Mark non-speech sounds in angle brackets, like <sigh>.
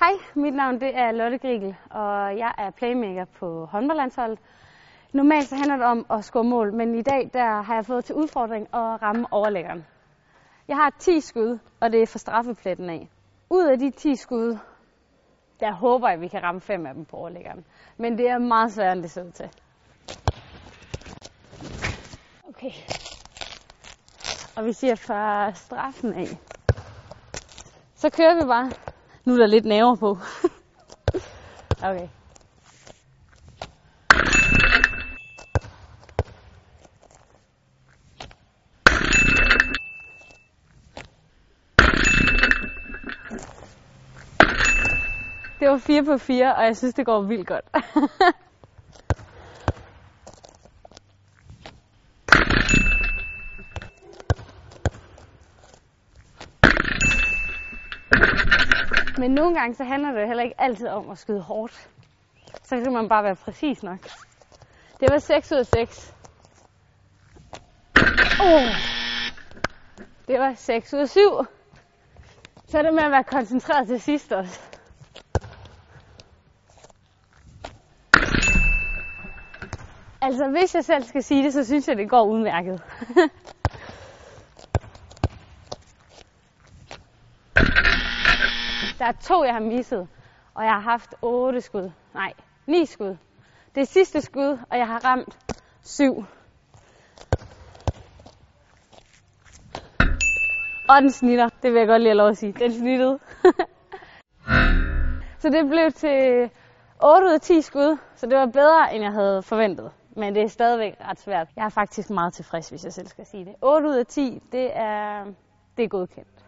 Hej, mit navn det er Lotte Grigel, og jeg er playmaker på håndboldlandsholdet. Normalt så handler det om at score mål, men i dag der har jeg fået til udfordring at ramme overlæggeren. Jeg har 10 skud, og det er fra straffepletten af. Ud af de 10 skud, der håber jeg, at vi kan ramme fem af dem på overlæggeren. Men det er meget sværere, end det ser ud til. Okay. Og vi siger fra straffen af. Så kører vi bare. Nu er der lidt nerver på. <laughs> okay. Det var 4 på 4, og jeg synes, det går vildt godt. <laughs> Men nogle gange så handler det heller ikke altid om at skyde hårdt. Så kan man bare være præcis nok. Det var 6 ud af 6. Oh. Det var 6 ud af 7. Så er det med at være koncentreret til sidst også. Altså, hvis jeg selv skal sige det, så synes jeg, det går udmærket. <laughs> Der er to, jeg har misset, og jeg har haft otte skud. Nej, ni skud. Det er sidste skud, og jeg har ramt syv. Og den snitter. Det vil jeg godt lige have lov at sige. Den snittede. <laughs> så det blev til 8 ud af 10 skud, så det var bedre, end jeg havde forventet. Men det er stadigvæk ret svært. Jeg er faktisk meget tilfreds, hvis jeg selv skal sige det. 8 ud af 10, det er, det er godkendt.